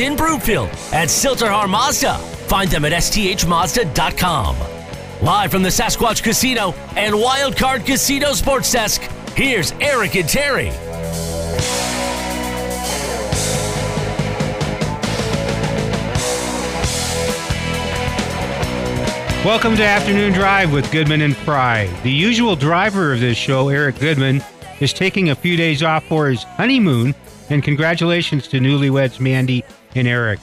in Broomfield at Sill-TerHar Mazda. Find them at sthmazda.com. Live from the Sasquatch Casino and Wildcard Casino Sports Desk, here's Eric and Terry. Welcome to Afternoon Drive with Goodman and Frei. The usual driver of this show, Eric Goodman, is taking a few days off for his honeymoon, and congratulations to newlyweds Mandy and Eric.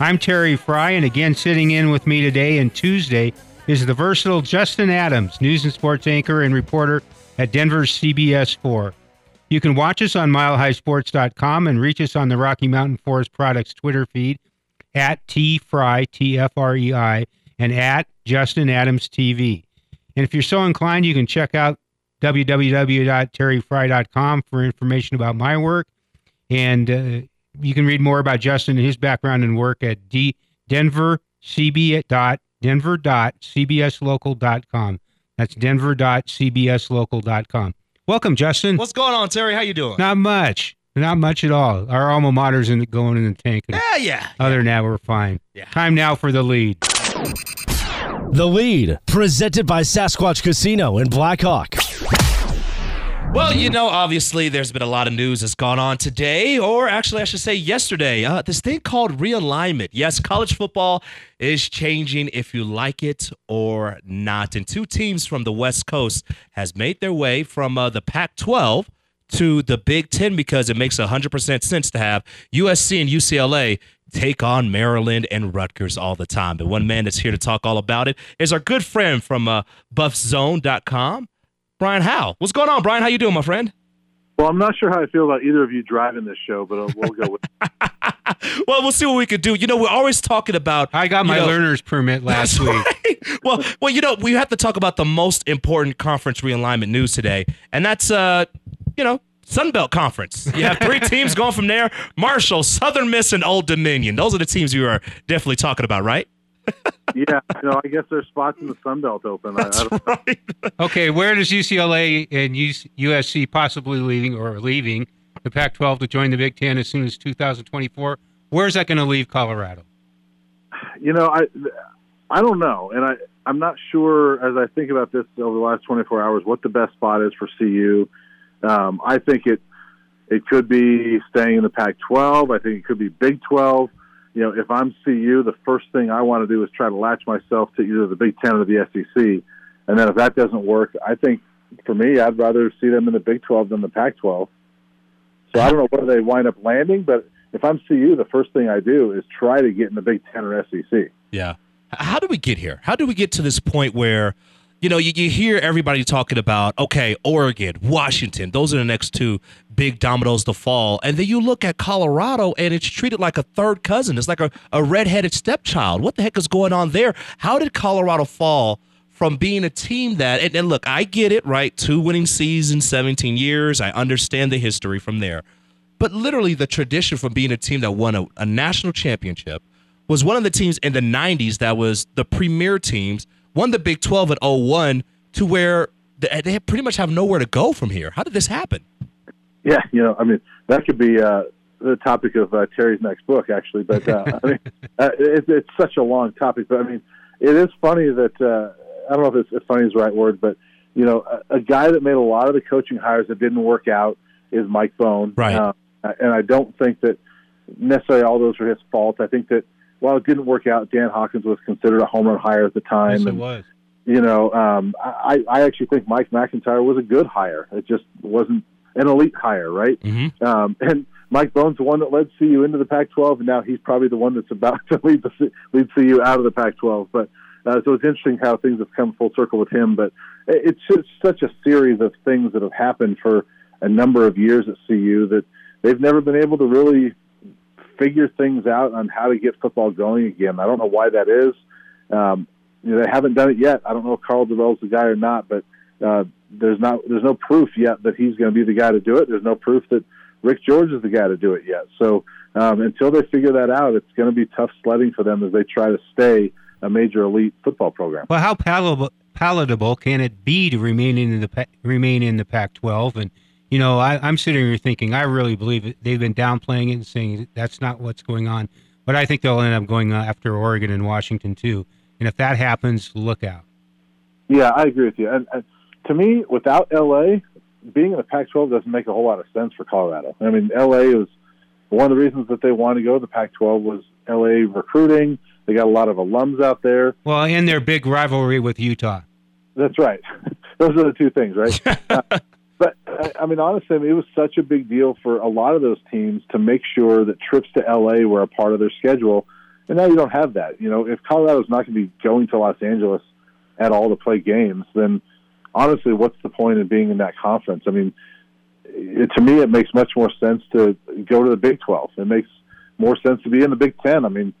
I'm Terry Frei, and again, sitting in with me today and Tuesday is the versatile Justin Adams, news and sports anchor and reporter at Denver's CBS 4. You can watch us on milehighsports.com and reach us on the Rocky Mountain Forest Products Twitter feed at T F R E I, and at Justin Adams TV. And if you're so inclined, you can check out www.terryfrei.com for information about my work. And uh, you can read more about Justin and his background and work at D- denvercb dot denver.cbslocal.com. That's denver.cbslocal.com. Welcome, Justin. What's going on, Terry? How you doing? Not much. Not much at all. Our alma mater's in the, going in the tank. yeah, yeah. Other than that, we're fine. Yeah. Time now for the lead. The lead, presented by Sasquatch Casino in Blackhawk. Well, you know, obviously, there's been a lot of news that's gone on today, or actually, I should say yesterday. Uh, this thing called realignment. Yes, college football is changing if you like it or not. And two teams from the West Coast has made their way from uh, the Pac-12 to the Big Ten because it makes 100% sense to have USC and UCLA take on Maryland and Rutgers all the time. The one man that's here to talk all about it is our good friend from uh, BuffZone.com, Brian Howell. What's going on, Brian? How you doing, my friend? Well, I'm not sure how I feel about either of you driving this show, but uh, we'll go with. well, we'll see what we could do. You know, we're always talking about. I got my know- learner's permit last That's week. right. Well, well, you know, we have to talk about the most important conference realignment news today, and that's uh, you know, Sunbelt Conference. You have three teams going from there: Marshall, Southern Miss, and Old Dominion. Those are the teams you are definitely talking about, right? Yeah, you know, I guess there's spots in the Sun Belt open. I, I That's don't, right. Okay, where does UCLA and USC possibly leaving or leaving the Pac-12 to join the Big Ten as soon as 2024? Where's that going to leave Colorado? you know, I, I don't know, and I, I'm not sure as I think about this over the last 24 hours what the best spot is for CU. Um, I think it, it could be staying in the Pac-12. I think it could be Big 12. You know, if I'm CU, the first thing I want to do is try to latch myself to either the Big Ten or the SEC. And then if that doesn't work, I think for me, I'd rather see them in the Big 12 than the Pac-12. So I don't know where they wind up landing, but if I'm CU, the first thing I do is try to get in the Big Ten or SEC. Yeah. How do we get here? How do we get to this point where, you know, you, you hear everybody talking about, okay, Oregon, Washington, those are the next two big dominoes to fall. And then you look at Colorado and it's treated like a third cousin. It's like a, a redheaded stepchild. What the heck is going on there? How did Colorado fall from being a team that, and, and look, I get it, right? Two winning seasons, 17 years. I understand the history from there. But literally, the tradition from being a team that won a, a national championship was one of the teams in the 90s that was the premier teams, won the Big 12 at 01 to where they, pretty much have nowhere to go from here. How did this happen? Yeah, you know, I mean, that could be uh, the topic of uh, Terry's next book, actually. But uh, I mean, uh, it, it's such a long topic. But I mean, it is funny that uh, I don't know if, it's, if funny is the right word, but you know, a, a guy that made a lot of the coaching hires that didn't work out is Mike Bohn, Right. Uh, and I don't think that necessarily all those are his fault. I think that while it didn't work out, Dan Hawkins was considered a home run hire at the time, Yes, it and was. you know, um, I, I actually think Mike McIntyre was a good hire. It just wasn't an elite hire, right? Mm-hmm. Um, and Mike Bohn's, the one that led CU into the Pac-12, and now he's probably the one that's about to lead the lead CU out of the Pac-12. But uh, so it's interesting how things have come full circle with him. But it's just such a series of things that have happened for a number of years at CU that they've never been able to really figure things out on how to get football going again. I don't know why that is. Um, you know, they haven't done it yet. I don't know if Karl Dorrell's the guy or not, but uh, there's not there's no proof yet that he's going to be the guy to do it. There's no proof that Rick George is the guy to do it yet. So um, until they figure that out, it's going to be tough sledding for them as they try to stay a major elite football program. Well, how palatable, palatable can it be to remain in the remain in the Pac-12? And you know, I, I'm sitting here thinking, I really believe it. They've been downplaying it and saying that's not what's going on. but I think they'll end up going after Oregon and Washington too. And if that happens, look out. Yeah, I agree with you. And, and to me, without LA, being in the Pac-12 doesn't make a whole lot of sense for Colorado. I mean, LA is one of the reasons that they wanted to go to the Pac-12 was LA recruiting. They got a lot of alums out there. Well, and their big rivalry with Utah. That's right. Those are the two things, right? uh, but uh, I mean, honestly, I mean, it was such a big deal for a lot of those teams to make sure that trips to LA were a part of their schedule. And now you don't have that. You know, if Colorado's not going to be going to Los Angeles at all to play games, then honestly, what's the point of being in that conference? I mean, it, to me, it makes much more sense to go to the Big 12. It makes more sense to be in the Big 10. I mean,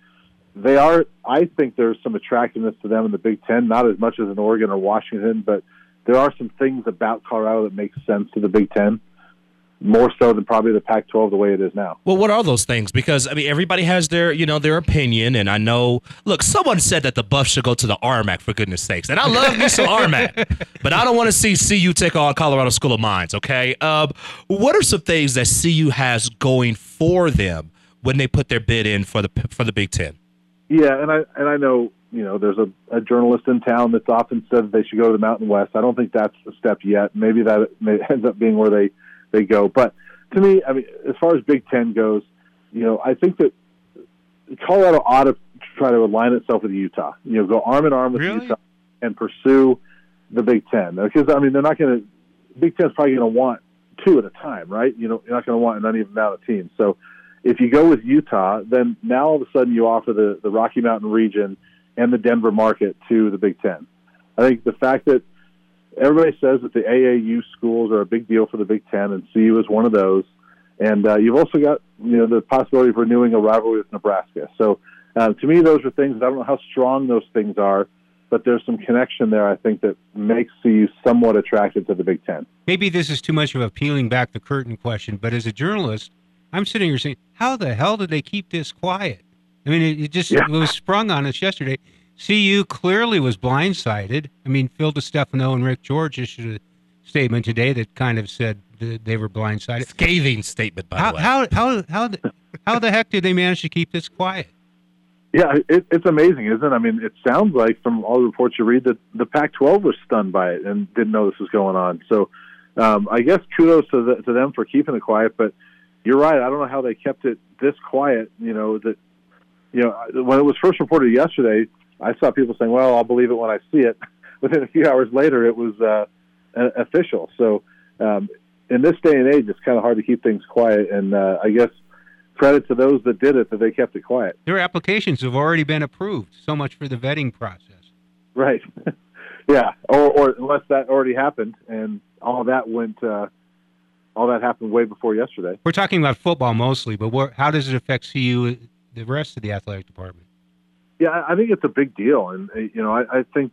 they are, I think there's some attractiveness to them in the Big 10, not as much as in Oregon or Washington, but there are some things about Colorado that make sense to the Big 10 more so than probably the Pac-12 the way it is now. Well, what are those things? Because I mean, everybody has their you know their opinion, and I know. Look, someone said that the Buffs should go to the RMAC for goodness sakes, and I love me some RMAC, but I don't want to see CU take on Colorado School of Mines. Okay, um, what are some things that CU has going for them when they put their bid in for the for the Big Ten? Yeah, and I and I know you know there's a, a journalist in town that's often said they should go to the Mountain West. I don't think that's the step yet. Maybe that may, ends up being where they they go. But to me, I mean, as far as Big Ten goes, you know, I think that Colorado ought to try to align itself with Utah. You know, go arm in arm with really? Utah and pursue the Big Ten because I mean they're not going to. Big Ten's probably going to want two at a time, right? You know, you're not going to want an uneven amount of teams. So if you go with Utah, then now all of a sudden you offer the the Rocky Mountain region and the Denver market to the Big Ten. I think the fact that everybody says that the AAU schools are a big deal for the Big Ten, and CU is one of those. And uh, you've also got you know the possibility of renewing a rivalry with Nebraska. So uh, to me, those are things. I don't know how strong those things are, but there's some connection there. I think that makes CU somewhat attracted to the Big Ten. Maybe this is too much of a peeling back the curtain question, but as a journalist, I'm sitting here saying, how the hell did they keep this quiet? I mean, it, it just Yeah. it was sprung on us yesterday. CU clearly was blindsided. I mean, Phil DiStefano and Rick George issued a statement today that kind of said that they were blindsided. Scathing statement, by How the way. how how how the, how the heck did they manage to keep this quiet? Yeah, it, it's amazing, isn't it? I mean, it sounds like from all the reports you read that the Pac-12 was stunned by it and didn't know this was going on. So, um, I guess kudos to, the, to them for keeping it quiet. But you're right. I don't know how they kept it this quiet. You know that, you know, when it was first reported yesterday, I saw people saying, "Well, I'll believe it when I see it." Within a few hours later, it was uh, official. So, um, in this day and age, it's kind of hard to keep things quiet. And uh, I guess credit to those that did it that they kept it quiet. Their applications have already been approved. So much for the vetting process. Right. yeah. Or, or unless that already happened and all that went, uh, all that happened way before yesterday. We're talking about football mostly, but where, how does it affect CU, the rest of the athletic department? Yeah, I I think it's a big deal, and uh, you know, I, I think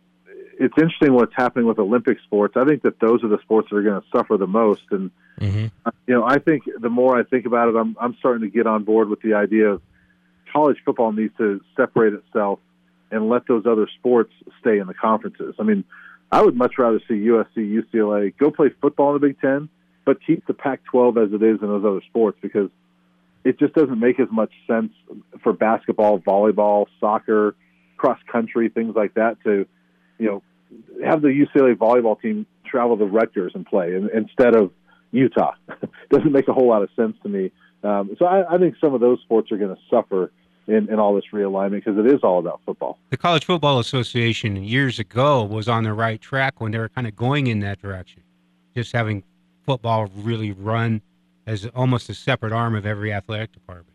it's interesting what's happening with Olympic sports. I think that those are the sports that are going to suffer the most, and Mhm. you know, I think the more I think about it, I'm I'm starting to get on board with the idea of college football needs to separate itself and let those other sports stay in the conferences. I mean, I would much rather see USC, UCLA go play football in the Big Ten, but keep the Pac-12 as it is in those other sports because it just doesn't make as much sense for basketball, volleyball, soccer, cross country, things like that to, you know, have the UCLA volleyball team travel to Rutgers and play in, instead of Utah. doesn't make a whole lot of sense to me. Um, so I, I think some of those sports are going to suffer in, in all this realignment because it is all about football. The College Football Association years ago was on the right track when they were kind of going in that direction, just having football really run as almost a separate arm of every athletic department.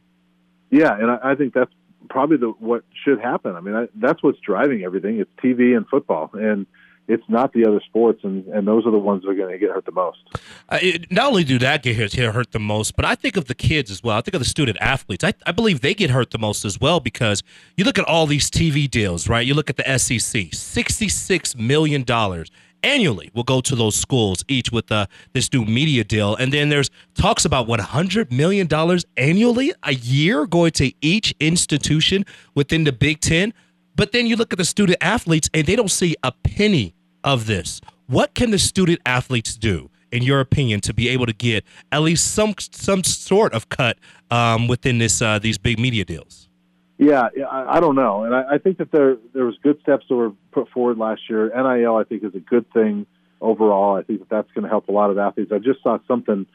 Yeah, and I, I think that's probably the what should happen. I mean, I, that's what's driving everything. It's TV and football, and it's not the other sports, and, and those are the ones that are going to get hurt the most. Uh, it, not only do that get hurt, get hurt the most, but I think of the kids as well. I think of the student athletes. I, I believe they get hurt the most as well because you look at all these TV deals, right? You look at the SEC, $66 million annually will go to those schools, each with uh, this new media deal. And then there's talks about what, $100 million annually a year going to each institution within the Big Ten. But then you look at the student athletes and they don't see a penny of this. What can the student athletes do, in your opinion, to be able to get at least some some sort of cut um, within this uh, these big media deals? Yeah, I, I don't know, and I, I think that there there was good steps that were put forward last year. NIL, I think, is a good thing overall. I think that that's going to help a lot of athletes. I just saw something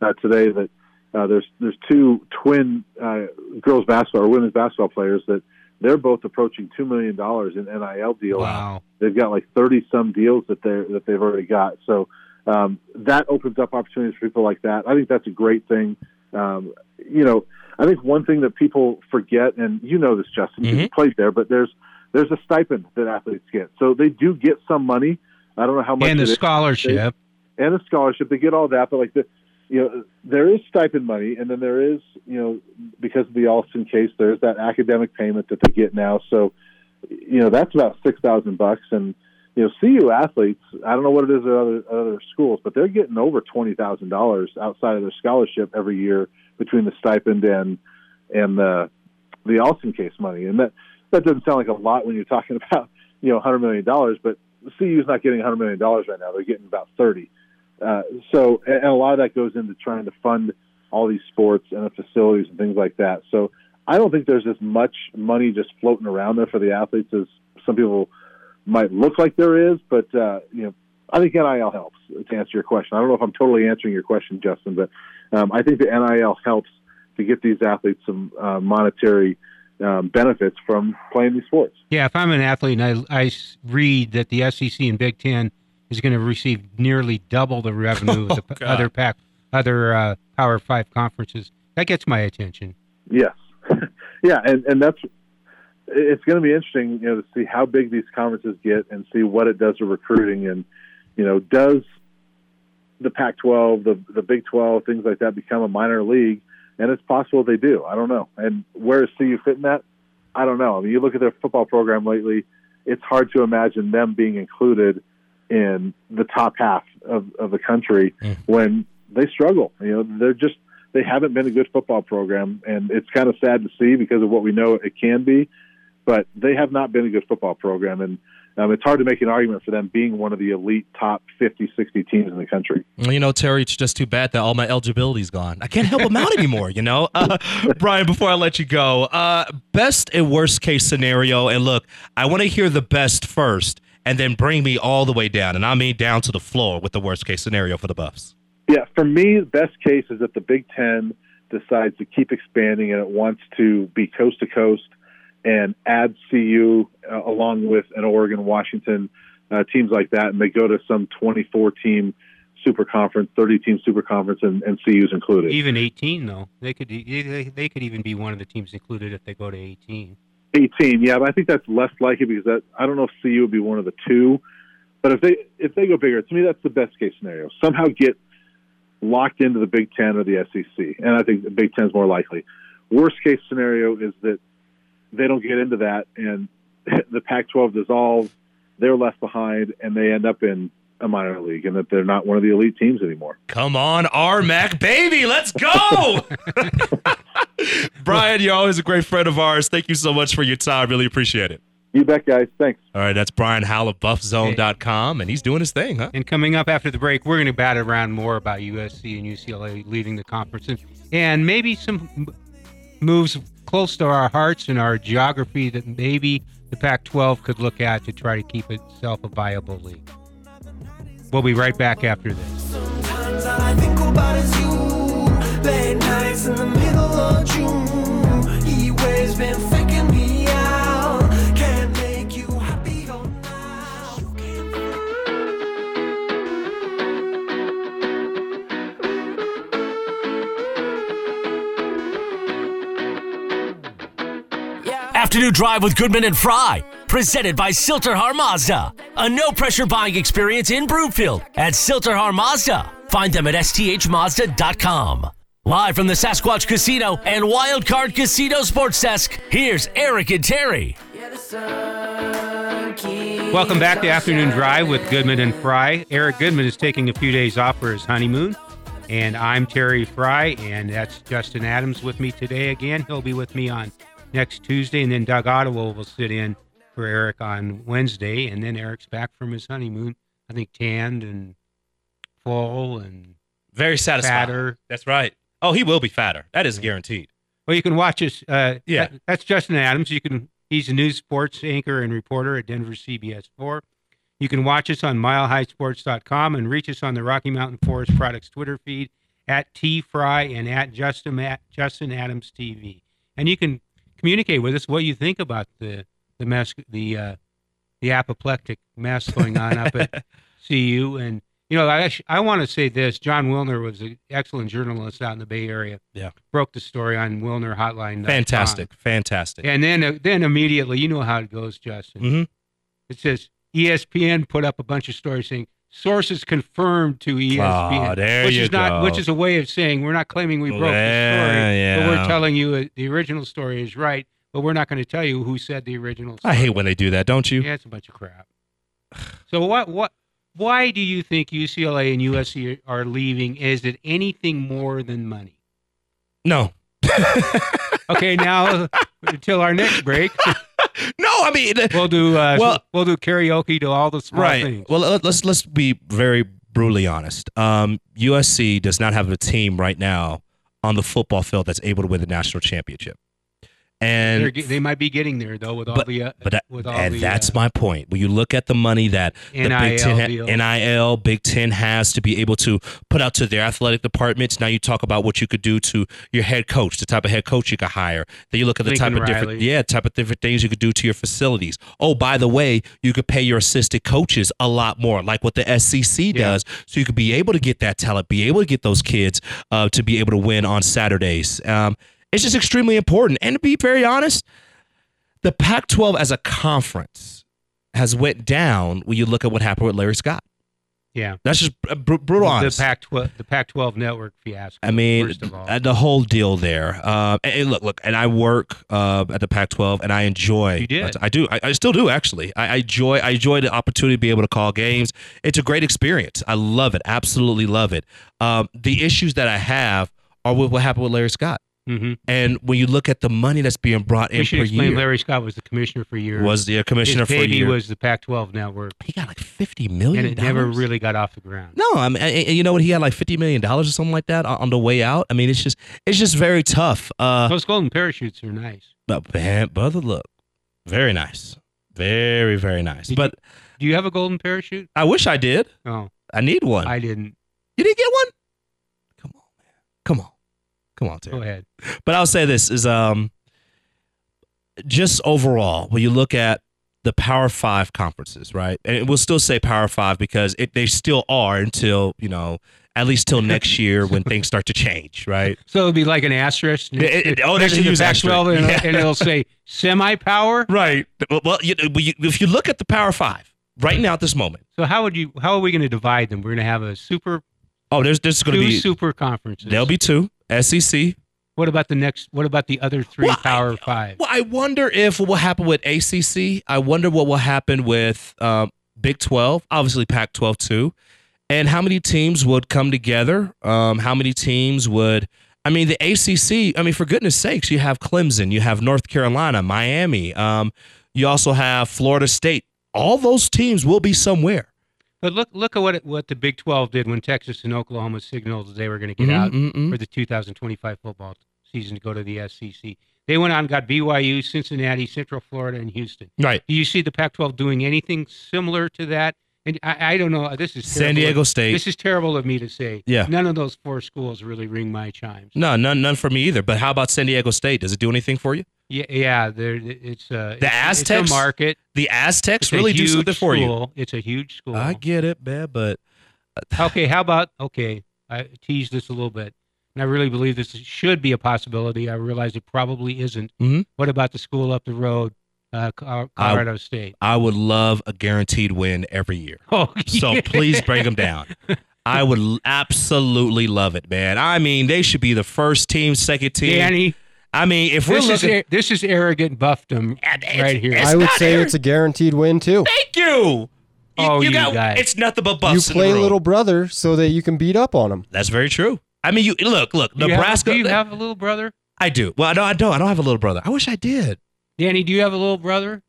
uh, today that uh, there's there's two twin uh, girls basketball or women's basketball players that they're both approaching two million dollars in NIL deals. Wow. They've got like thirty some deals that they that they've already got. So um, that opens up opportunities for people like that. I think that's a great thing. Um, you know, I think one thing that people forget, and you know this, Justin, Mhm. you played there, but there's there's a stipend that athletes get, so they do get some money. I don't know how much And is scholarship. and a scholarship. They get all that, but like the, you know, there is stipend money, and then there is, you know, because of the Alston case, there's that academic payment that they get now. So, you know, that's about six thousand bucks, and you know, CU athletes. I don't know what it is at other other schools, but they're getting over twenty thousand dollars outside of their scholarship every year between the stipend and and the the Alston case money, and that that doesn't sound like a lot when you're talking about you know hundred million dollars, but CU's not getting hundred million dollars right now; they're getting about thirty. Uh, so, and, and a lot of that goes into trying to fund all these sports and the facilities and things like that. So, I don't think there's as much money just floating around there for the athletes as some people might look like there is. But uh, you know, I think NIL helps to answer your question. I don't know if I'm totally answering your question, Justin, but um, I think the NIL helps to get these athletes some uh, monetary um, benefits from playing these sports. Yeah, if I'm an athlete and I, I s- read that the SEC and Big Ten is going to receive nearly double the revenue of the Oh, God. other pack, other uh, Power Five conferences, that gets my attention. Yes, yeah, and and that's it's going to be interesting, you know, to see how big these conferences get and see what it does to recruiting, and you know, does the Pac-12, the the Big 12, things like that become a minor league? And it's possible they do. I don't know. And where is CU fit in that? I don't know. I mean, you look at their football program lately; it's hard to imagine them being included in the top half of, of the country Mm. when they struggle. You know, they're just they haven't been a good football program, and it's kind of sad to see because of what we know it can be. But they have not been a good football program, and um, it's hard to make an argument for them being one of the elite top 50, 60 teams in the country. Well, You know, Terry, it's just too bad that all my eligibility's gone. I can't help them out anymore, you know? Uh, Brian, before I let you go, uh, best and worst case scenario. And look, I want to hear the best first and then bring me all the way down. And I mean down to the floor with the worst case scenario for the Buffs. Yeah, for me, the best case is that the Big Ten decides to keep expanding and it wants to be coast to coast and add CU uh, along with an Oregon, Washington, uh, teams like that, and they go to some 24 team super conference, 30 team super conference, and, and CU's included. Even 18, though, they could they, they could even be one of the teams included if they go to 18. 18, yeah, but I think that's less likely because that I don't know if CU would be one of the two. But if they if they go bigger, to me that's the best case scenario. Somehow get locked into the Big Ten or the SEC, and I think the Big Ten is more likely. Worst case scenario is that they don't get into that, and the Pac-12 dissolves. They're left behind, and they end up in a minor league, and that they're not one of the elite teams anymore. Come on, RMAC, baby, let's go! Brian, you're always a great friend of ours. Thank you so much for your time. Really appreciate it. You bet, guys. Thanks. All right, that's Brian Howell of BuffZone.com, and he's doing his thing, huh? And coming up after the break, we're going to bat around more about USC and UCLA leading the conference and, and maybe some moves close to our hearts and our geography that maybe the Pac 12 could look at to try to keep itself a viable league. We'll be right back after this. Afternoon Drive with Goodman and Frei, presented by Sill-TerHar Mazda. A no pressure buying experience in Broomfield at Sill-TerHar Mazda. Find them at sthmazda.com. Live from the Sasquatch Casino and Wildcard Casino Sports Desk, here's Eric and Terry. Welcome back to Afternoon Drive with Goodman and Frei. Eric Goodman is taking a few days off for his honeymoon. And I'm Terry Frei, and that's Justin Adams with me today again. He'll be with me on next Tuesday, and then Doug Ottewill will sit in for Eric on Wednesday. And then Eric's back from his honeymoon, I think tanned and full and Very satisfied. fatter. That's right. Oh, he will be fatter. That is guaranteed. Well, you can watch us. Uh, Yeah. that- that's Justin Adams. You can. He's a news sports anchor and reporter at Denver CBS four. You can watch us on milehighsports.com and reach us on the Rocky Mountain Forest Products Twitter feed at T Frei and at Justin at Justin Adams TV. And you can communicate with us what you think about the the mess the uh, the apoplectic mess going on up at CU. And you know, I I want to say this: Jon Wilner was an excellent journalist out in the Bay Area. Yeah. broke the story on Wilner Hotline. Fantastic, fantastic. And then uh, then immediately, you know how it goes, Justin. Mhm. It says ESPN put up a bunch of stories saying sources confirmed to ESPN, Oh, there which you is not which is a way of saying we're not claiming we broke the Yeah, story, but we're telling you uh, the original story is right, but we're not going to tell you who said the original. I hate when they do that, don't you? Yeah, it's a bunch of crap. So what what why do you think UCLA and USC are leaving? Is it anything more than money? No. Okay, now until our next break, no, I mean, we'll do uh, Well- we'll do karaoke to all the small right. things. Well, let- let's let's be very brutally honest. Um, USC does not have a team right now on the football field that's able to win the national championship. And They're, they might be getting there though with all but the uh, but that, with all and the, that's uh, my point. When you look at the money that the Big NIL Ten, deals. NIL, Big Ten has to be able to put out to their athletic departments. Now you talk about what you could do to your head coach, the type of head coach you could hire. Then you look at the Lincoln type of different, Riley. yeah, type of different things you could do to your facilities. Oh, by the way, you could pay your assistant coaches a lot more, like what the SEC Yeah. does, so you could be able to get that talent, be able to get those kids uh, to be able to win on Saturdays. Um, it's just extremely important. And to be very honest, the Pac-12 as a conference has went down when you look at what happened with Larry Scott. yeah That's just br- br- brutal the honest. Pac-12 the Pac-12 network fiasco. I mean, first of all, uh, the whole deal there. Uh, and, and look, look, and I work uh, at the Pac-12, and I enjoy. You did? I do. I, I still do actually. I, I enjoy. I enjoy the opportunity to be able to call games. It's a great experience. I love it. Absolutely love it. Um, the issues that I have are with what happened with Larry Scott. Hmm And when you look at the money that's being brought in we should per explain. year, Larry Scott was the commissioner for years. was the commissioner His for baby year. was the Pac-12 network, he got like fifty million. and it never really got off the ground. No, I mean, and- and you know what? He had like fifty million dollars or something like that on on the way out. I mean, it's just, it's just very tough. Uh, Those golden parachutes are nice. but man, brother, look, very nice, very very nice. Did But Do you have a golden parachute? I wish I did. Oh, I need one. I didn't. you didn't get one? Come on, man. Come on, come on, Terry. Go ahead. But I'll say this is um, just overall when you look at the Power Five conferences, right? And we'll still say Power Five because it, they still are until you know at least till next year when things start to change, right? So it'll be like an asterisk. It- it- oh, next there's a to the huge Pac-12, and, asterisk. and it'll say semi-power. Right. Well, well, you, if you look at the Power Five right now at this moment, So how would you? How are we going to divide them? We're going to have a super oh, there's there's going to be super conferences. there'll be two SEC. What about the next? What about the other three Well, I- Power Five? Well, I wonder if what will happen with ACC. I wonder what will happen with um, Big Twelve, obviously Pac twelve too, and how many teams would come together. Um, how many teams would? I mean, the ACC. I mean, for goodness sakes, you have Clemson, you have North Carolina, Miami. Um, you also have Florida State. All those teams will be somewhere. But look, look at what it, what the Big Twelve did when Texas and Oklahoma signaled they were going to get Mhm, out mhm, mhm. for the 2025 football season to go to the SEC. They went out and got BYU, Cincinnati, Central Florida, and Houston. Right. Do you see the Pac-12 doing anything similar to that? And I, I don't know. This is San. Diego State. This is terrible of me to say. Yeah. None of those four schools really ring my chimes. No, none, none for me either. But how about San Diego State? Does it do anything for you? Yeah, yeah. There, it's uh, The it's- Aztecs It's a market. The Aztecs really do something for you. It's a huge school. I get it, man, but okay, how about okay? I teased this a little bit, and I really believe this should be a possibility. I realize it probably isn't. Mhm. What about the school up the road, uh, I- Colorado State? I would love a guaranteed win every year. Oh, So yeah. please bring them down. I would absolutely love it, man. I mean, they should be the first team, second team. Danny. I mean, if we're This is looking, a- this is arrogant buffdom right here. I would say Aaron. it's a guaranteed win too. thank you. Oh, you got guys. it's nothing but You buffs. in the play room. little brother so that you can beat up on him. That's very true. I mean, you look, look, Do you have- Nebraska. do you uh, have a little brother? I do. Well, no, I don't. I don't have a little brother. I wish I did. Danny, do you have a little brother?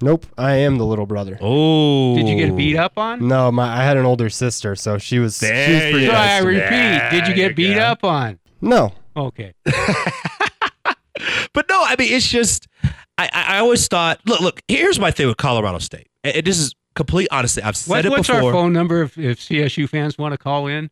Nope, I am the little brother. Oh, Did you get beat up on? No, my I had an older sister, so she was she was pretty you So nice I to me. repeat, did you There get beat go. up on? No, Okay. but no, I mean, it's just, I, I I always thought, look, look, here's my thing with Colorado State. And and this is complete honesty. I've said What, it what's before. our phone number if, if CSU fans want to call in?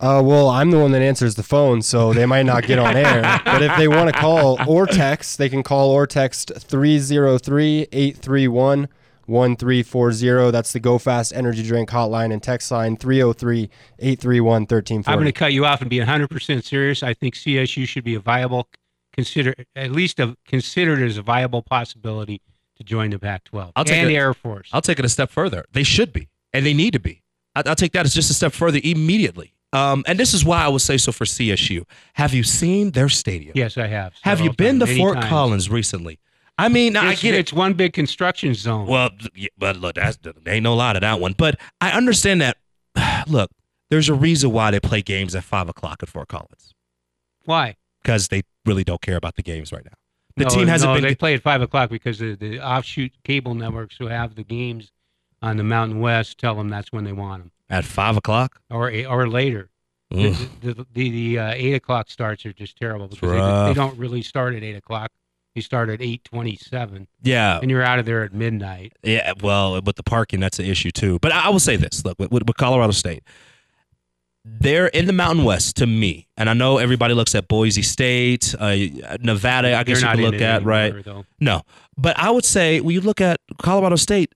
Uh, well, I'm the one that answers the phone, so they might not get on air. but if they want to call or text, they can call or text 303 831 1340. That's the Go Fast Energy Drink hotline and text line 303 831 I'm going to cut you off and be 100% serious. I think CSU should be a viable, consider at least a, considered as a viable possibility to join the Pac-12 I'll take and it- Air Force. I'll take it a step further. They should be, and they need to be. I- I'll take that as just a step further immediately. Um, and this is why I would say so for CSU. Have you seen their stadium? yes, I have. Have you been to times, Fort times. Collins recently? I mean, now, I get it. it's one big construction zone. Well, but look, that's there ain't no lie to that one. But I understand that. Look, there's a reason why they play games at five o'clock at Fort Collins Why? Because they really don't care about the games right now. The no, team hasn't no, been. They play at five o'clock because the, the offshoot cable networks who have the games on the Mountain West tell them that's when they want them, at five o'clock. or or later. The, the, the, the uh, eight o'clock starts are just terrible because they, they don't really start at eight o'clock. You start at eight twenty-seven, Yeah, and you're out of there at midnight. yeah. Well, with the parking, that's an issue too. But I, will say this: look, with, with Colorado State, they're in the Mountain West to me, and I know everybody looks at Boise State, uh, Nevada. I guess you can look it at right. Though. No, but I would say when you look at Colorado State,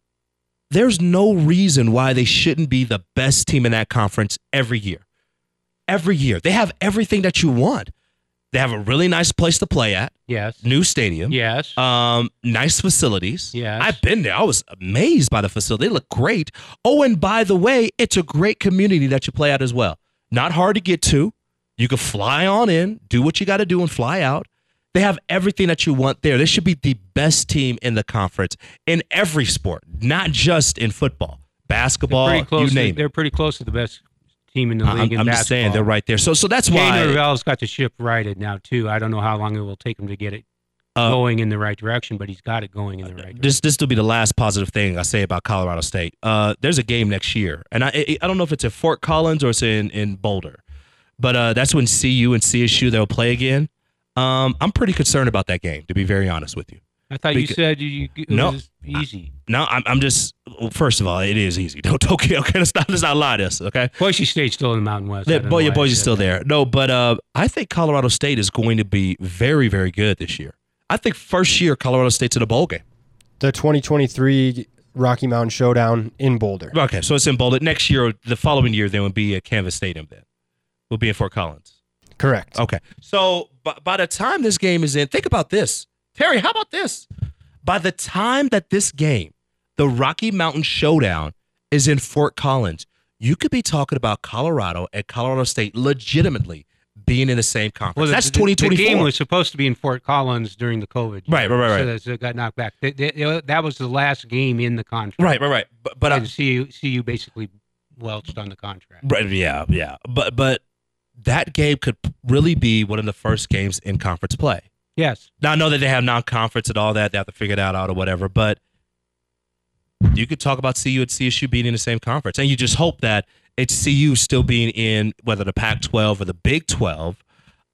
there's no reason why they shouldn't be the best team in that conference every year. Every year, they have everything that you want. They have a really nice place to play at, Yes. new stadium, Yes. um, nice facilities. Yes. I've been there. I was amazed by the facility. They look great. Oh, and by the way, it's a great community that you play at as well. Not hard to get to. You can fly on in, do what you got to do, and fly out. They have everything that you want there. They should be the best team in the conference in every sport, not just in football, basketball, you to, name they're pretty close to the best team in the I'm, league I'm basketball. just saying they're right there. So, so that's why. Norvell's got the ship righted now too. I don't know how long it will take him to get it Uh, going in the right direction, but he's got it going in the right direction. this this will be the last positive thing I say about Colorado State. Uh, there's a game next year, and I I I don't know if it's at Fort Collins or it's in in Boulder, but uh, that's when CU and CSU they'll play again. Um, I'm pretty concerned about that game, to be very honest with you. I thought you said you, you it No. was easy. No, I'm, I'm just. Well, first of all, it is easy. Don't okay, okay. Let's not let's not lie to us, okay? Boise State's still in the Mountain West. I Yeah, don't boy, know your why I boys are still that. there. No, but uh, I think Colorado State is going to be very, very good this year. I think first year Colorado State's in a bowl game. The 2023 Rocky Mountain Showdown in Boulder. Okay, so it's in Boulder. Next year, the following year, there will be at Canvas Stadium. Then we'll be in Fort Collins. Correct. Okay, so by, by the time this game is in, think about this, Terry. How about this? By the time that this game, the Rocky Mountain Showdown, is in Fort Collins, you could be talking about Colorado and Colorado State legitimately being in the same conference. the- That's the- The game was supposed to be in Fort Collins during the COVID. Right, right, right, So right. that's- it got knocked back. They- they- that was the last game in the contract. right, right, right. But, but and CU, CU basically welched on the contract. Right, yeah, yeah. But but that game could really be one of the first games in conference play. Yes. Now I know that they have non-conference and all that; they have to figure that out or whatever. But you could talk about CU and CSU being in the same conference, and you just hope that it's CU still being in whether the Pac-12 or the Big 12,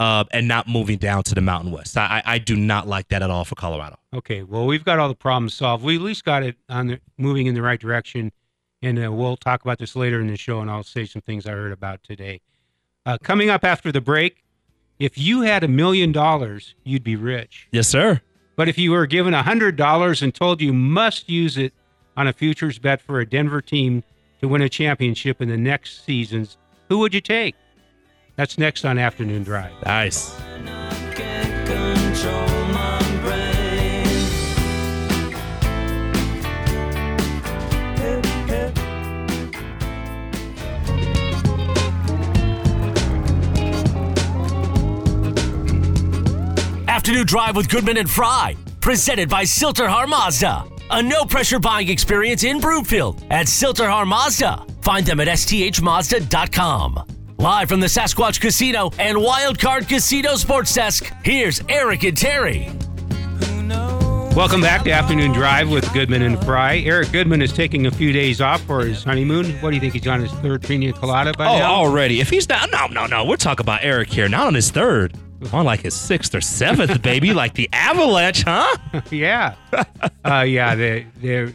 uh, and not moving down to the Mountain West. I, I I do not like that at all for Colorado. Okay. Well, we've got all the problems solved. We at least got it on the moving in the right direction, and uh, we'll talk about this later in the show, and I'll say some things I heard about today. Uh, coming up after the break, if you had a million dollars, you'd be rich. Yes, sir. But if you were given a hundred dollars and told you must use it on a futures bet for a Denver team to win a championship in the next seasons, who would you take? That's next on Afternoon Drive. Nice. Afternoon Drive with Goodman and Frei, presented by Sill-TerHar Mazda. A no pressure buying experience in Broomfield at Sill-TerHar Mazda. Find them at sthmazda.com. Live from the Sasquatch Casino and Wildcard Casino Sports Desk, here's Eric and Terry. Welcome back to Afternoon Drive with Goodman and Frei. Eric Goodman is taking a few days off for his honeymoon. What do you think? He's on his third pina colada by now? Oh, now? already. If he's not, no, no, no. We're talking about Eric here, not on his third. On like his sixth or seventh, baby, like the Avalanche, huh? yeah, uh, yeah. They, they.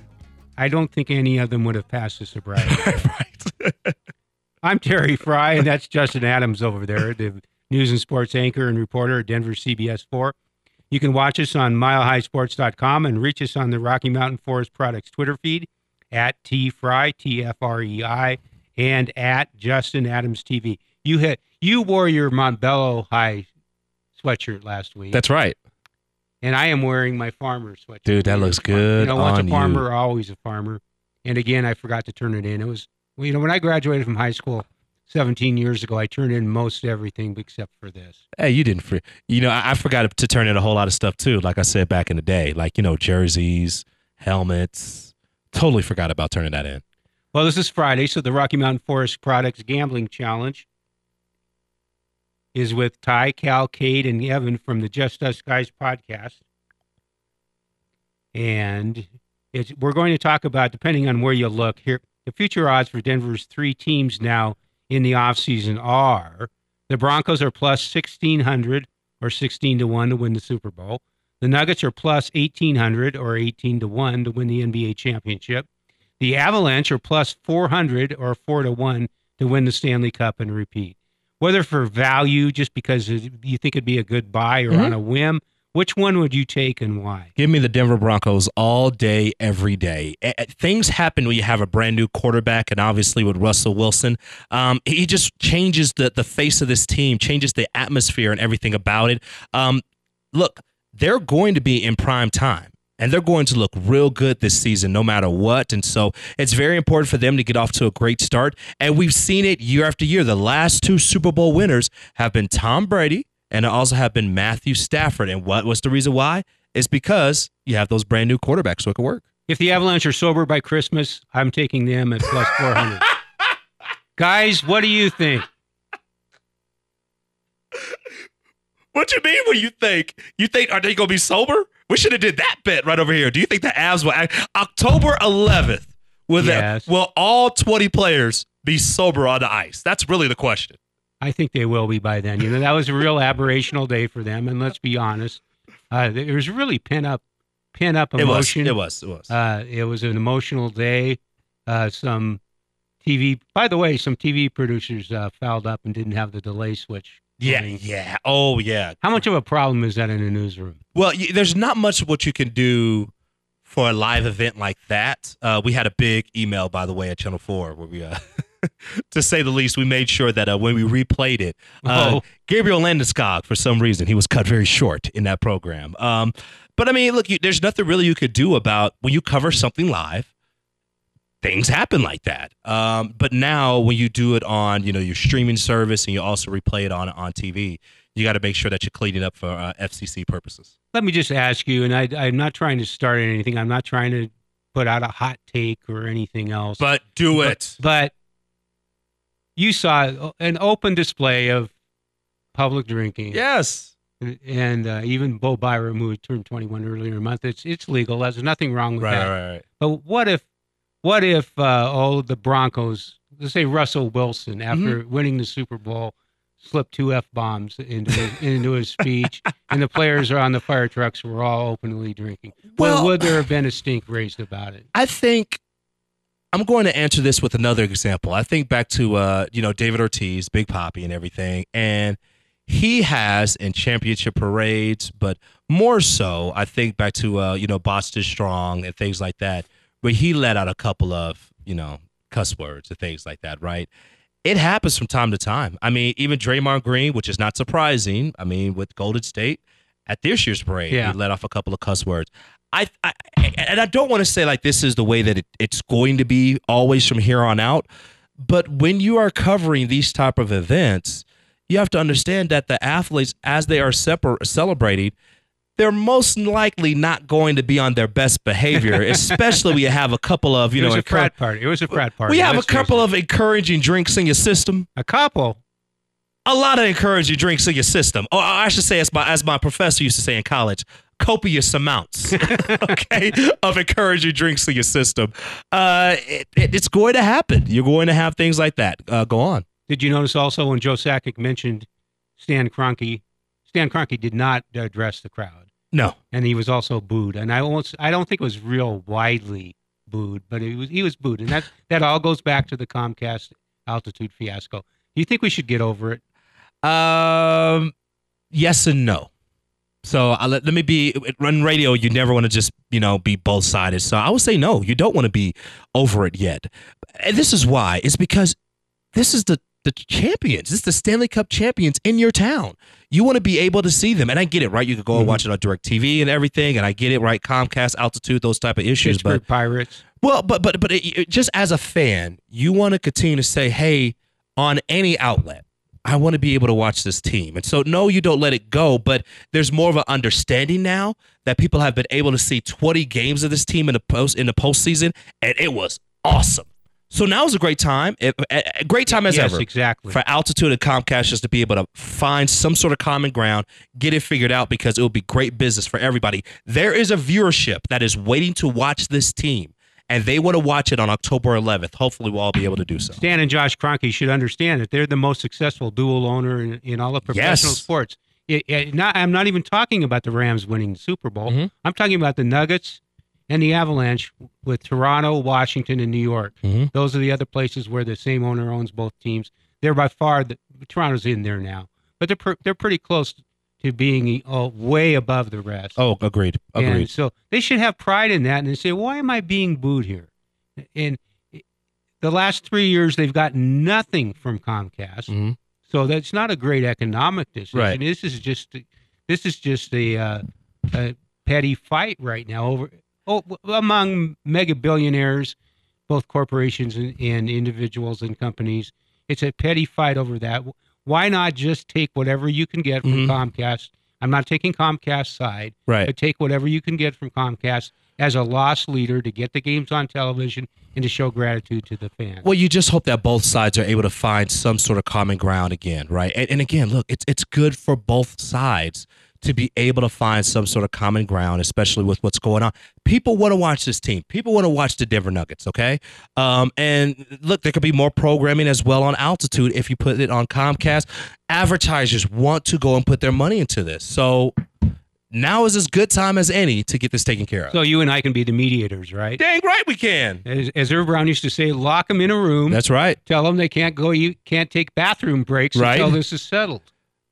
I don't think any of them would have passed the sobriety. right. I'm Terry Frei, and that's Justin Adams over there, the news and sports anchor and reporter at Denver CBS 4. You can watch us on milehighsports.com and reach us on the Rocky Mountain Forest Products Twitter feed at T Frei, T F R E I, and at Justin Adams TV. You hit you wore your Montbello High sweatshirt last week, That's right. and I am wearing my farmer sweatshirt. Dude, that looks good. You know, once on a you. farmer, always a farmer. And again, I forgot to turn it in. It was, well, you know, when I graduated from high school 17 years ago, I turned in most everything except for this. Hey, you didn't free. You know, I, I forgot to turn in a whole lot of stuff too. Like I said back in the day, like you know, jerseys, helmets. Totally forgot about turning that in. Well, this is Friday, so the Rocky Mountain Forest Products Gambling Challenge is with Ty, Cal, Cade, and Evan from the Just Us Guys podcast. And we're going to talk about, depending on where you look here, the future odds for Denver's three teams now in the offseason are the Broncos are plus 1,600 or 16 to 1 to win the Super Bowl. The Nuggets are plus 1,800 or 18 to 1 to win the NBA championship. The Avalanche are plus 400 or 4 to 1 to win the Stanley Cup and repeat. Whether for value, just because you think it'd be a good buy, or on a whim, which one would you take and why? Give me the Denver Broncos all day, every day. Things happen when you have a brand new quarterback, and obviously with Russell Wilson, um, he just changes the the face of this team, changes the atmosphere and everything about it. Um, look, they're going to be in prime time. And they're going to look real good this season, no matter what. And so it's very important for them to get off to a great start. And we've seen it year after year. The last two Super Bowl winners have been Tom Brady and it also have been Matthew Stafford. And what was the reason why? It's because you have those brand new quarterbacks, so it can work. If the Avalanche are sober by Christmas, I'm taking them at plus 400. Guys, what do you think? What you mean? What do you think? You think are they gonna be sober? We should have did that bet right over here. Do you think the Avs will act October 11th? Will Yes. will all 20 players be sober on the ice? That's really the question. I think they will be by then. You know, that was a real aberrational day for them. And let's be honest, uh, there was really pin up, pin up emotion. It was. It was. It was. Uh, it was an emotional day. Uh, some TV, by the way, some TV producers uh, fouled up and didn't have the delay switch. yeah. Yeah. Oh yeah. How much of a problem is that in a newsroom? Well, y- there's not much what you can do for a live event like that. Uh, we had a big email, by the way, at Channel Four, where we, uh, to say the least, we made sure that uh, when we replayed it, uh, Oh. Gabriel Landeskog, for some reason, he was cut very short in that program. Um, but I mean, look, you, there's nothing really you could do about when you cover something live. Things happen like that. Um, but now, when you do it on, you know, your streaming service, and you also replay it on on TV, you got to make sure that you're cleaning up for uh, FCC purposes. Let me just ask you, and I, I'm not trying to start anything. I'm not trying to put out a hot take or anything else. But do it. But you saw an open display of public drinking. Yes. And uh, even Bo Byram, who turned 21 earlier in the month, it's it's legal. There's nothing wrong with Right, that. right, right. But what if, what if uh, oh the Broncos, let's say Russell Wilson, after Mm-hmm. winning the Super Bowl, slipped two f bombs into his, into his speech, and the players are on the fire trucks were all openly drinking. Well, would there have been a stink raised about it? I think I'm going to answer this with another example. I think back to uh, you know, David Ortiz, Big Papi and everything. And he has in championship parades, but more so, I think back to uh, you know, Boston Strong and things like that, where he let out a couple of, you know, cuss words and things like that, right? It happens from time to time. I mean, even Draymond Green, which is not surprising. I mean, with Golden State at this year's parade, Yeah. he let off a couple of cuss words. I, I and I don't want to say like this is the way that it, it's going to be always from here on out, but when you are covering these type of events, you have to understand that the athletes, as they are separ- celebrating, they're most likely not going to be on their best behavior, especially when you have a couple of you it know was a frat party. It was a frat party. we have a Let's couple of encouraging drinks in your system. a couple. A lot of encouraging drinks in your system. Or I should say, as my as my professor used to say in college, copious amounts, okay, of encouraging drinks in your system. Uh, it, it- it's going to happen. You're going to have things like that. Uh, go on. Did you notice also when Joe Sakic mentioned Stan Kroenke, Stan Kroenke did not address the crowd, No. and he was also booed. And I almost, I don't think it was real widely booed, but it was he was booed, and that that all goes back to the Comcast altitude fiasco. Do you think we should get over it? Um, yes and no. So I let, let me be run radio. You never want to just you know be both sided. So I would say no. You don't want to be over it yet. And this is why. It's because this is the the champions. This is the Stanley Cup champions in your town. You want to be able to see them, and I get it, right? You could go and mm-hmm. watch it on Direct TV and everything, and I get it, right? Comcast, altitude, those type of issues, Pittsburgh but Pirates. well, but but but it, it- just as a fan, you want to continue to say, "Hey, on any outlet, I want to be able to watch this team." And so, no, you don't let it go. But there's more of an understanding now that people have been able to see 20 games of this team in the post in the postseason, and it was awesome. So now is a great time, a, a- a great time as yes, ever exactly. for Altitude and Comcast just to be able to find some sort of common ground, get it figured out because it will be great business for everybody. There is a viewership that is waiting to watch this team, and they want to watch it on October 11th. Hopefully, we'll all be able to do so. Stan and Josh Kroenke should understand that they're the most successful dual owner in, in all of professional Yes. sports. It, it- not, I'm not even talking about the Rams winning the Super Bowl. Mhm. I'm talking about the Nuggets and the Avalanche with Toronto, Washington, and New York. Mhm. Those are the other places where the same owner owns both teams. They're by far the Toronto's in there now, but they're pr- they're pretty close to being uh, way above the rest. Oh, agreed. And Agreed. so they should have pride in that and say, why am I being booed here? And the last three years, they've gotten nothing from Comcast. Mhm. So that's not a great economic decision. Right. This is just this is just a, uh, a petty fight right now over oh, among mega billionaires, both corporations and, and individuals and companies. It's a petty fight over that. Why not just take whatever you can get from Mhm. Comcast? I'm not taking Comcast's side Right. but take whatever you can get from Comcast as a loss leader to get the games on television and to show gratitude to the fans. Well, you just hope that both sides are able to find some sort of common ground again, right? And, and again, look, it's it's good for both sides to be able to find some sort of common ground, especially with what's going on. People want to watch this team. People want to watch the Denver Nuggets. Okay, um, and look, there could be more programming as well on altitude if you put it on Comcast. Advertisers want to go and put their money into this, so now is as good time as any to get this taken care of. so you and I can be the mediators, right? Dang right we can. As, as Irv Brown used to say, lock them in a room. That's right. tell them they can't go. You can't take bathroom breaks Right. until this is settled.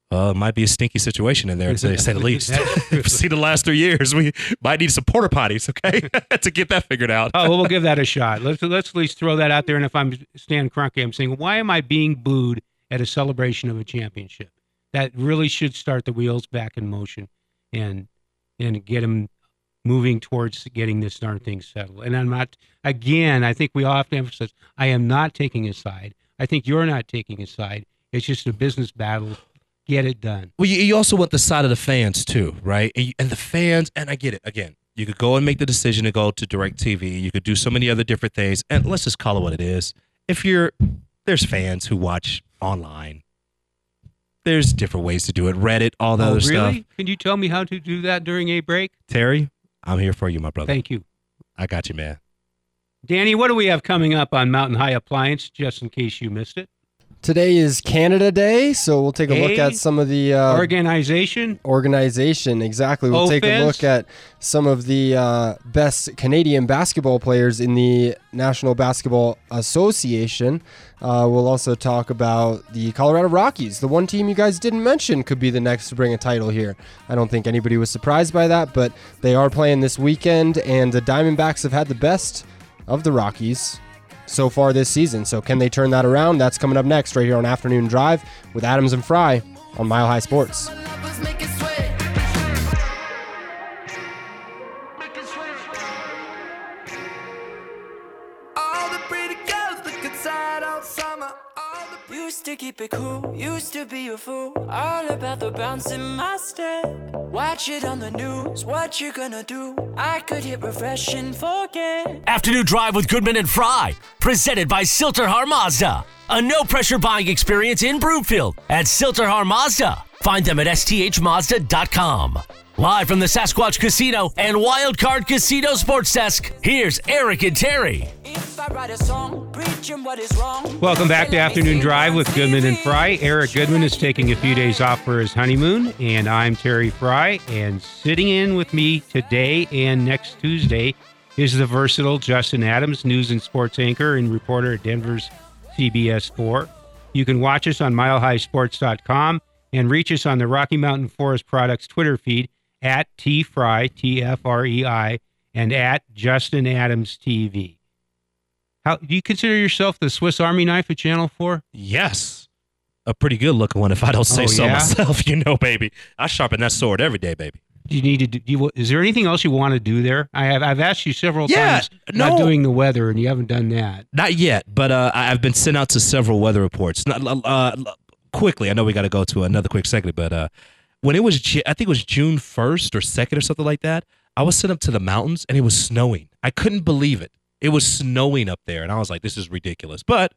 Uh, it might be a stinky situation in there, to say the least. See the last three years, we might need some porta potties, okay, to get that figured out. Oh, well, we'll give that a shot. Let's let's at least throw that out there. And if I'm Stan Kroenke, I'm saying, why am I being booed at a celebration of a championship? That really should start the wheels back in motion, and and get them moving towards getting this darn thing settled. And I'm not. Again, I think we all have to emphasize: I am not taking a side. I think you're not taking a side. It's just a business battle. Get it done. Well, you, you also want the side of the fans too, right? And, you- and the fans, and I get it. Again, you could go and make the decision to go to Direct TV. You could do so many other different things, and let's just call it what it is. If you're there's fans who watch online. There's different ways to do it. Reddit, all the oh, other really? stuff. Can you tell me how to do that during a break? Terry, I'm here for you, my brother. Thank you. I got you, man. Danny, what do we have coming up on Mountain High Appliance, just in case you missed it? Today is Canada Day, so we'll take a look at some of the uh, Organization? organization. Exactly. We'll take a look at some of the uh, best Canadian basketball players in the National Basketball Association. Uh, we'll also talk about the Colorado Rockies, the one team you guys didn't mention could be the next to bring a title here. I don't think anybody was surprised by that, but they are playing this weekend, and the Diamondbacks have had the best of the Rockies so far this season. So can they turn that around? That's coming up next right here on Afternoon Drive with Adams and Frei on Mile High Sports. To keep it cool, used to be a fool. All about the bounce in my step. Watch it on the news, what you gonna do? I could hit refresh and forget. Afternoon Drive with Goodman and Frei, presented by Sill-TerHar Mazda. A no pressure buying experience in Broomfield at Sill-TerHar Mazda. Find them at sthmazda.com. Live from the Sasquatch Casino and Wildcard Casino Sports Desk, here's Eric and Terry. Welcome back to Afternoon Drive with Goodman and. Frei. Eric Goodman is taking a few days off for his honeymoon, and I'm Terry Frei. And sitting in with me today and next Tuesday is the versatile Justin Adams, news and sports anchor and reporter at Denver's CBS 4. You can watch us on milehighsports.com and reach us on the Rocky Mountain Forest Products Twitter feed at T Frei, T F R E I, and at Justin Adams TV. How do you consider yourself the Swiss Army knife of Channel 4? Yes. A pretty good looking one, if I don't say Oh, so yeah? myself. You know, baby. I sharpen that sword every day, baby. Do you need to? Do you, is there anything else you want to do there? I have. I've asked you several Yeah, times no. doing the weather, and you haven't done that. Not yet, but uh, I've been sent out to several weather reports. Not, uh, quickly, I know we got to go to another quick segment, but uh, when it was, Ju- I think it was June 1st or 2nd or something like that, I was sent up to the mountains and it was snowing. I couldn't believe it. It was snowing up there, and I was like, this is ridiculous. But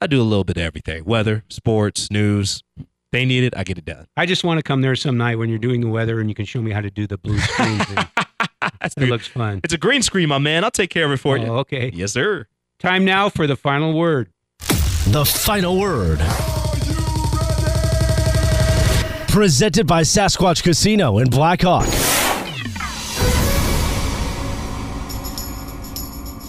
I do a little bit of everything weather, sports, news. They need it, I get it done. I just want to come there some night when you're doing the weather, and you can show me how to do the blue screen thing. It looks fun. It's a green screen, my man. I'll take care of it for you. Oh, okay. Yes, sir. Time now for the final word. The final word. Presented by Sasquatch Casino in Blackhawk.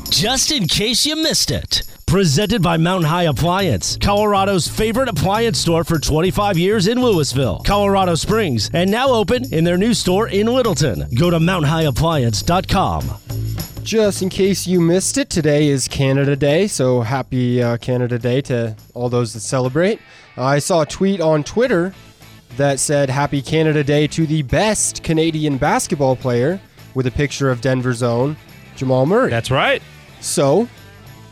Just in case you missed it. Presented by Mountain High Appliance, Colorado's favorite appliance store for 25 years in Louisville, Colorado Springs, and now open in their new store in Littleton. Go to mountainhighappliance.com. Just in case you missed it, today is Canada Day, so happy uh, Canada Day to all those that celebrate. I saw a tweet on Twitter that said Happy Canada Day to the best Canadian basketball player with a picture of Denver's own Jamal Murray. That's right. So,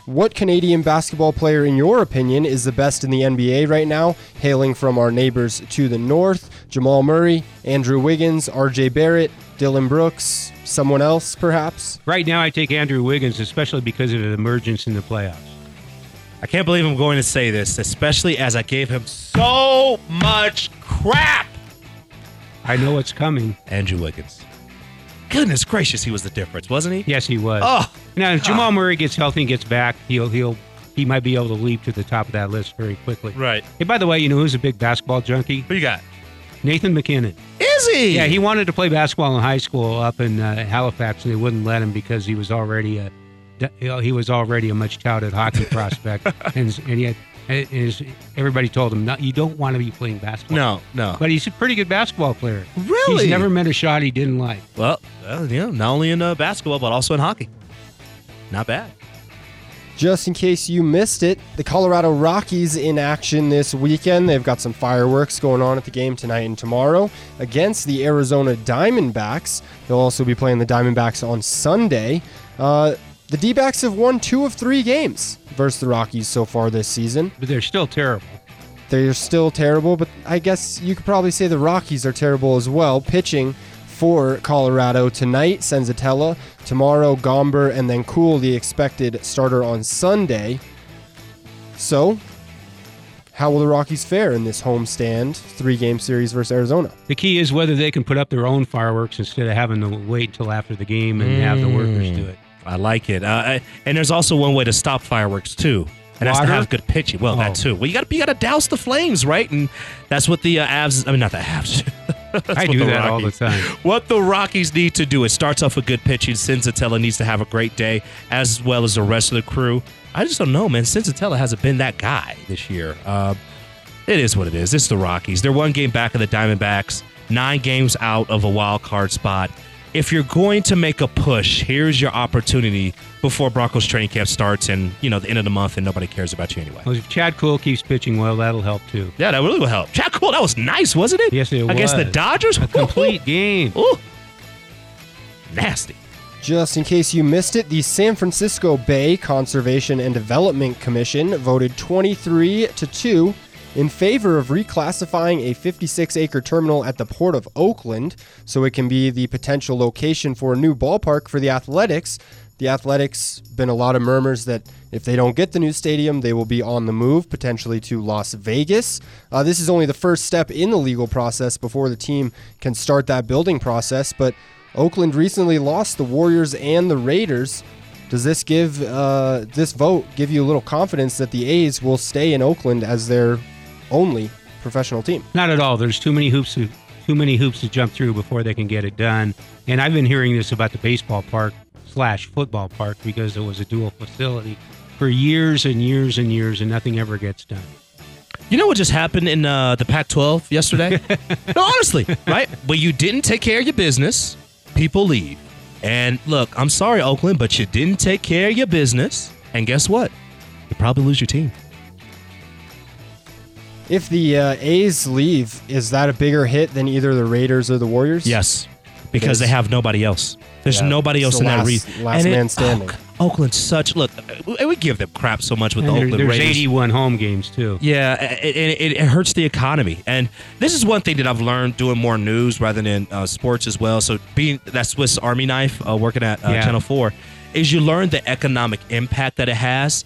what Canadian basketball player, in your opinion, is the best in the NBA right now, hailing from our neighbors to the north? Jamal Murray, Andrew Wiggins, RJ Barrett, Dillon Brooks, someone else perhaps? Right now, I take Andrew Wiggins, especially because of his emergence in the playoffs. I can't believe I'm going to say this, especially as I gave him so much crap. I know what's coming. Andrew Wiggins. Goodness gracious, he was the difference, wasn't he? Yes, he was. Oh, Now, if Jamal Murray gets healthy and gets back, he'll he'll he might be able to leap to the top of that list very quickly. right. Hey, by the way, you know who's a big basketball junkie? Who you got? Nathan MacKinnon. Is he? Yeah, he wanted to play basketball in high school up in uh, Halifax, and they wouldn't let him because he was already a you know, he was already a much touted hockey prospect, and and yet and his, everybody told him, no, "You don't want to be playing basketball." No, no. but he's a pretty good basketball player. Really? He's never met a shot he didn't like. Well, well, yeah, not only in uh, basketball but also in hockey. Not bad. Just in case you missed it, the Colorado Rockies in action this weekend. They've got some fireworks going on at the game tonight and tomorrow against the Arizona Diamondbacks. They'll also be playing the Diamondbacks on Sunday. Uh, the D backs have won two of three games versus the Rockies so far this season. But they're still terrible. They're still terrible, but I guess you could probably say the Rockies are terrible as well. Pitching for Colorado tonight, Senzatela. Tomorrow, Gomber, and then Kuhl, the expected starter on Sunday. So, how will the Rockies fare in this homestand three game series versus Arizona? The key is whether they can put up their own fireworks instead of having to wait until after the game and have the workers do hmm. it. I like it. Uh, and there's also one way to stop fireworks too, and that's to have good pitching. Well, Oh. that too. Well, you got to you got to douse the flames, right? And that's what the uh, Avs. I mean, not the Avs. I do that all the time. What the Rockies need to do, it starts off with good pitching. Senzatela needs to have a great day, as well as the rest of the crew. I just don't know, man. Senzatela hasn't been that guy this year. Uh, it is what it is. It's the Rockies. They're one game back of the Diamondbacks, nine games out of a wild card spot. If you're going to make a push, here's your opportunity before Broncos training camp starts and, you know, the end of the month and nobody cares about you anyway. Well, if Chad Kuhl keeps pitching well, that'll help too. Yeah, that really will help. Chad Kuhl, that was nice, wasn't it? Yes, it was. Against the. Dodgers? A complete game. Ooh. Nasty. Just in case you missed it, the San Francisco Bay Conservation and Development Commission voted 23 to 2 in favor of reclassifying a 56 acre terminal at the Port of Oakland so it can be the potential location for a new ballpark for the Athletics. The Athletics been a lot of murmurs that if they don't get the new stadium, they will be on the move, potentially to Las Vegas. Uh, this is only the first step in the legal process before the team can start that building process, but Oakland recently lost the Warriors and the Raiders Does this give uh, this vote give you a little confidence that the A's will stay in Oakland as their only professional team? Not at all. There's too many hoops to too many hoops to jump through before they can get it done. And I've been hearing this about the baseball park slash football park because it was a dual facility for years and years and years, and nothing ever gets done. You know what just happened in uh, the Pac-12 yesterday? no, honestly, right? When you didn't take care of your business, people leave. And look, I'm sorry, Oakland, but you didn't take care of your business, and guess what? You probably lose your team. If the uh, A's leave, is that a bigger hit than either the Raiders or the Warriors? Yes, because they have nobody else. There's Yeah, nobody it's else the in that last- region. last man standing. Oakland's such look. uh, We give them crap so much with And the there- Oakland there's Raiders. 81 home games too. Yeah, it, it, it, it hurts the economy, and this is one thing that I've learned doing more news rather than uh, sports as well. So being that Swiss Army knife, uh, working at uh, Yeah. Channel Four, is you learn the economic impact that it has.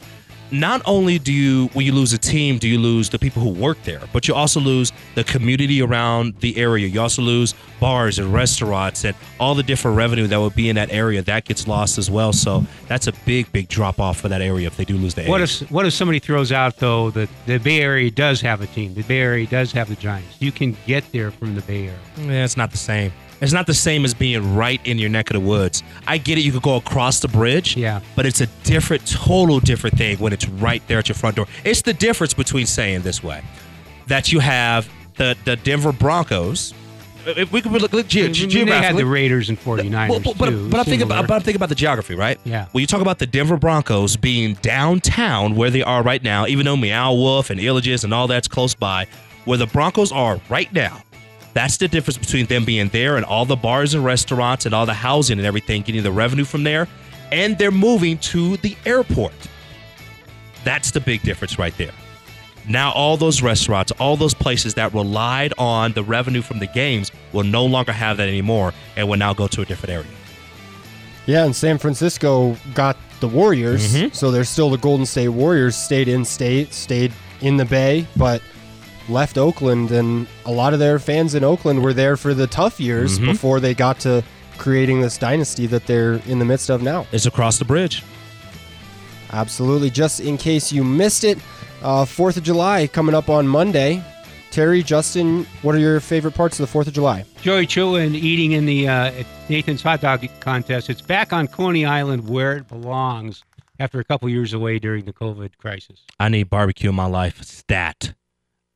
Not only do you, when you lose a team, do you lose the people who work there, but you also lose the community around the area. You also lose bars and restaurants and all the different revenue that would be in that area. That gets lost as well. So that's a big, big drop off for that area if they do lose the. What A's. if what if somebody throws out though that the Bay Area does have a team? The Bay Area does have the Giants. You can get there from the Bay Area. Yeah, it's not the same. It's not the same as being right in your neck of the woods. I get it. You could go across the bridge. Yeah. But it's a different, total different thing when it's right there at your front door. It's the difference between saying this way that you have the, the Denver Broncos. If we could look, look ge- I mean, they had the Raiders and 49ers Well, but, but, too. but I'm thinking about, but I'm thinking about the geography, right? Yeah. When you talk about the Denver Broncos being downtown where they are right now, even though Meow Wolf and Illages and all that's close by, where the Broncos are right now, that's the difference between them being there and all the bars and restaurants and all the housing and everything, getting the revenue from there, and they're moving to the airport. That's the big difference right there. Now, all those restaurants, all those places that relied on the revenue from the games will no longer have that anymore and will now go to a different area. Yeah, and San Francisco got the Warriors, Mhm. so they're still the Golden State Warriors. Stayed in state, stayed in the Bay, but left Oakland, and a lot of their fans in Oakland were there for the tough years Mhm. before they got to creating this dynasty that they're in the midst of now. It's across the bridge. Absolutely. Just in case you missed it, uh, Fourth of July coming up on Monday. Terry, Justin, what are your favorite parts of the Fourth of July? Joey Chilton eating in the uh, Nathan's hot dog contest. It's back on Coney Island where it belongs after a couple years away during the COVID crisis. I need barbecue in my life. Stat.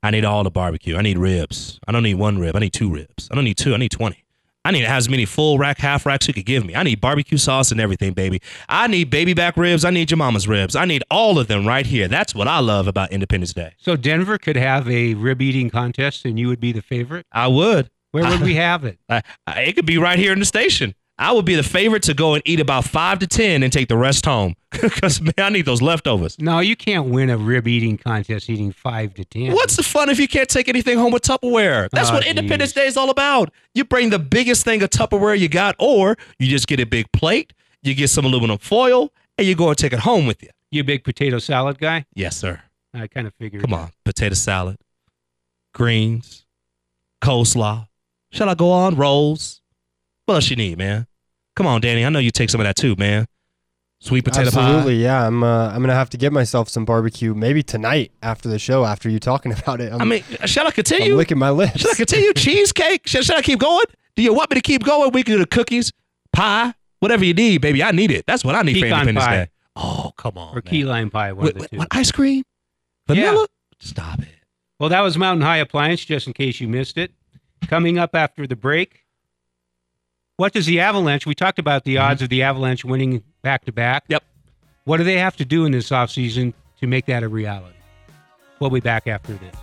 I need all the barbecue. I need ribs. I don't need one rib. I need two ribs. I don't need two. I need 20. I need as many full rack, half racks you could give me. I need barbecue sauce and everything, baby. I need baby back ribs. I need your mama's ribs. I need all of them right here. That's what I love about Independence Day. So Denver could have a rib eating contest and you would be the favorite. I would. Where would we have it? I, I, it could be right here in the station. I would be the favorite to go and eat about five to 10 and take the rest home. Because, man, I need those leftovers. No, you can't win a rib eating contest eating five to ten. What's the fun if you can't take anything home with Tupperware? That's Oh, what Independence geez. Day is all about. You bring the biggest thing of Tupperware you got, or you just get a big plate, you get some aluminum foil, and you go and take it home with you. you a big potato salad guy? Yes, sir. I kind of figured. Come on. Potato salad, greens, coleslaw. Shall I go on? Rolls. What else you need, man? Come on, Danny. I know you take some of that too, man. Sweet potato pie. Absolutely, yeah. I'm uh, I'm gonna have to get myself some barbecue maybe tonight after the show. After you talking about it, I'm, I mean, shall I continue? I'm continue? licking my lips. Should I continue? Cheesecake? Should, should I keep going? Do you want me to keep going? We can do the cookies, pie, whatever you need, baby. I need it. That's what I need for Independence pie. Day. Oh, come on. or man. key lime pie, one Wait, of the wait, two. what, ice cream? Vanilla? Stop it. Well, that was Mountain High Appliance, just in case you missed it. Coming up after the break, what does the Avalanche? We talked about the mm-hmm. odds of the Avalanche winning back to back. Yep. What do they have to do in this offseason to make that a reality? We'll be back after this.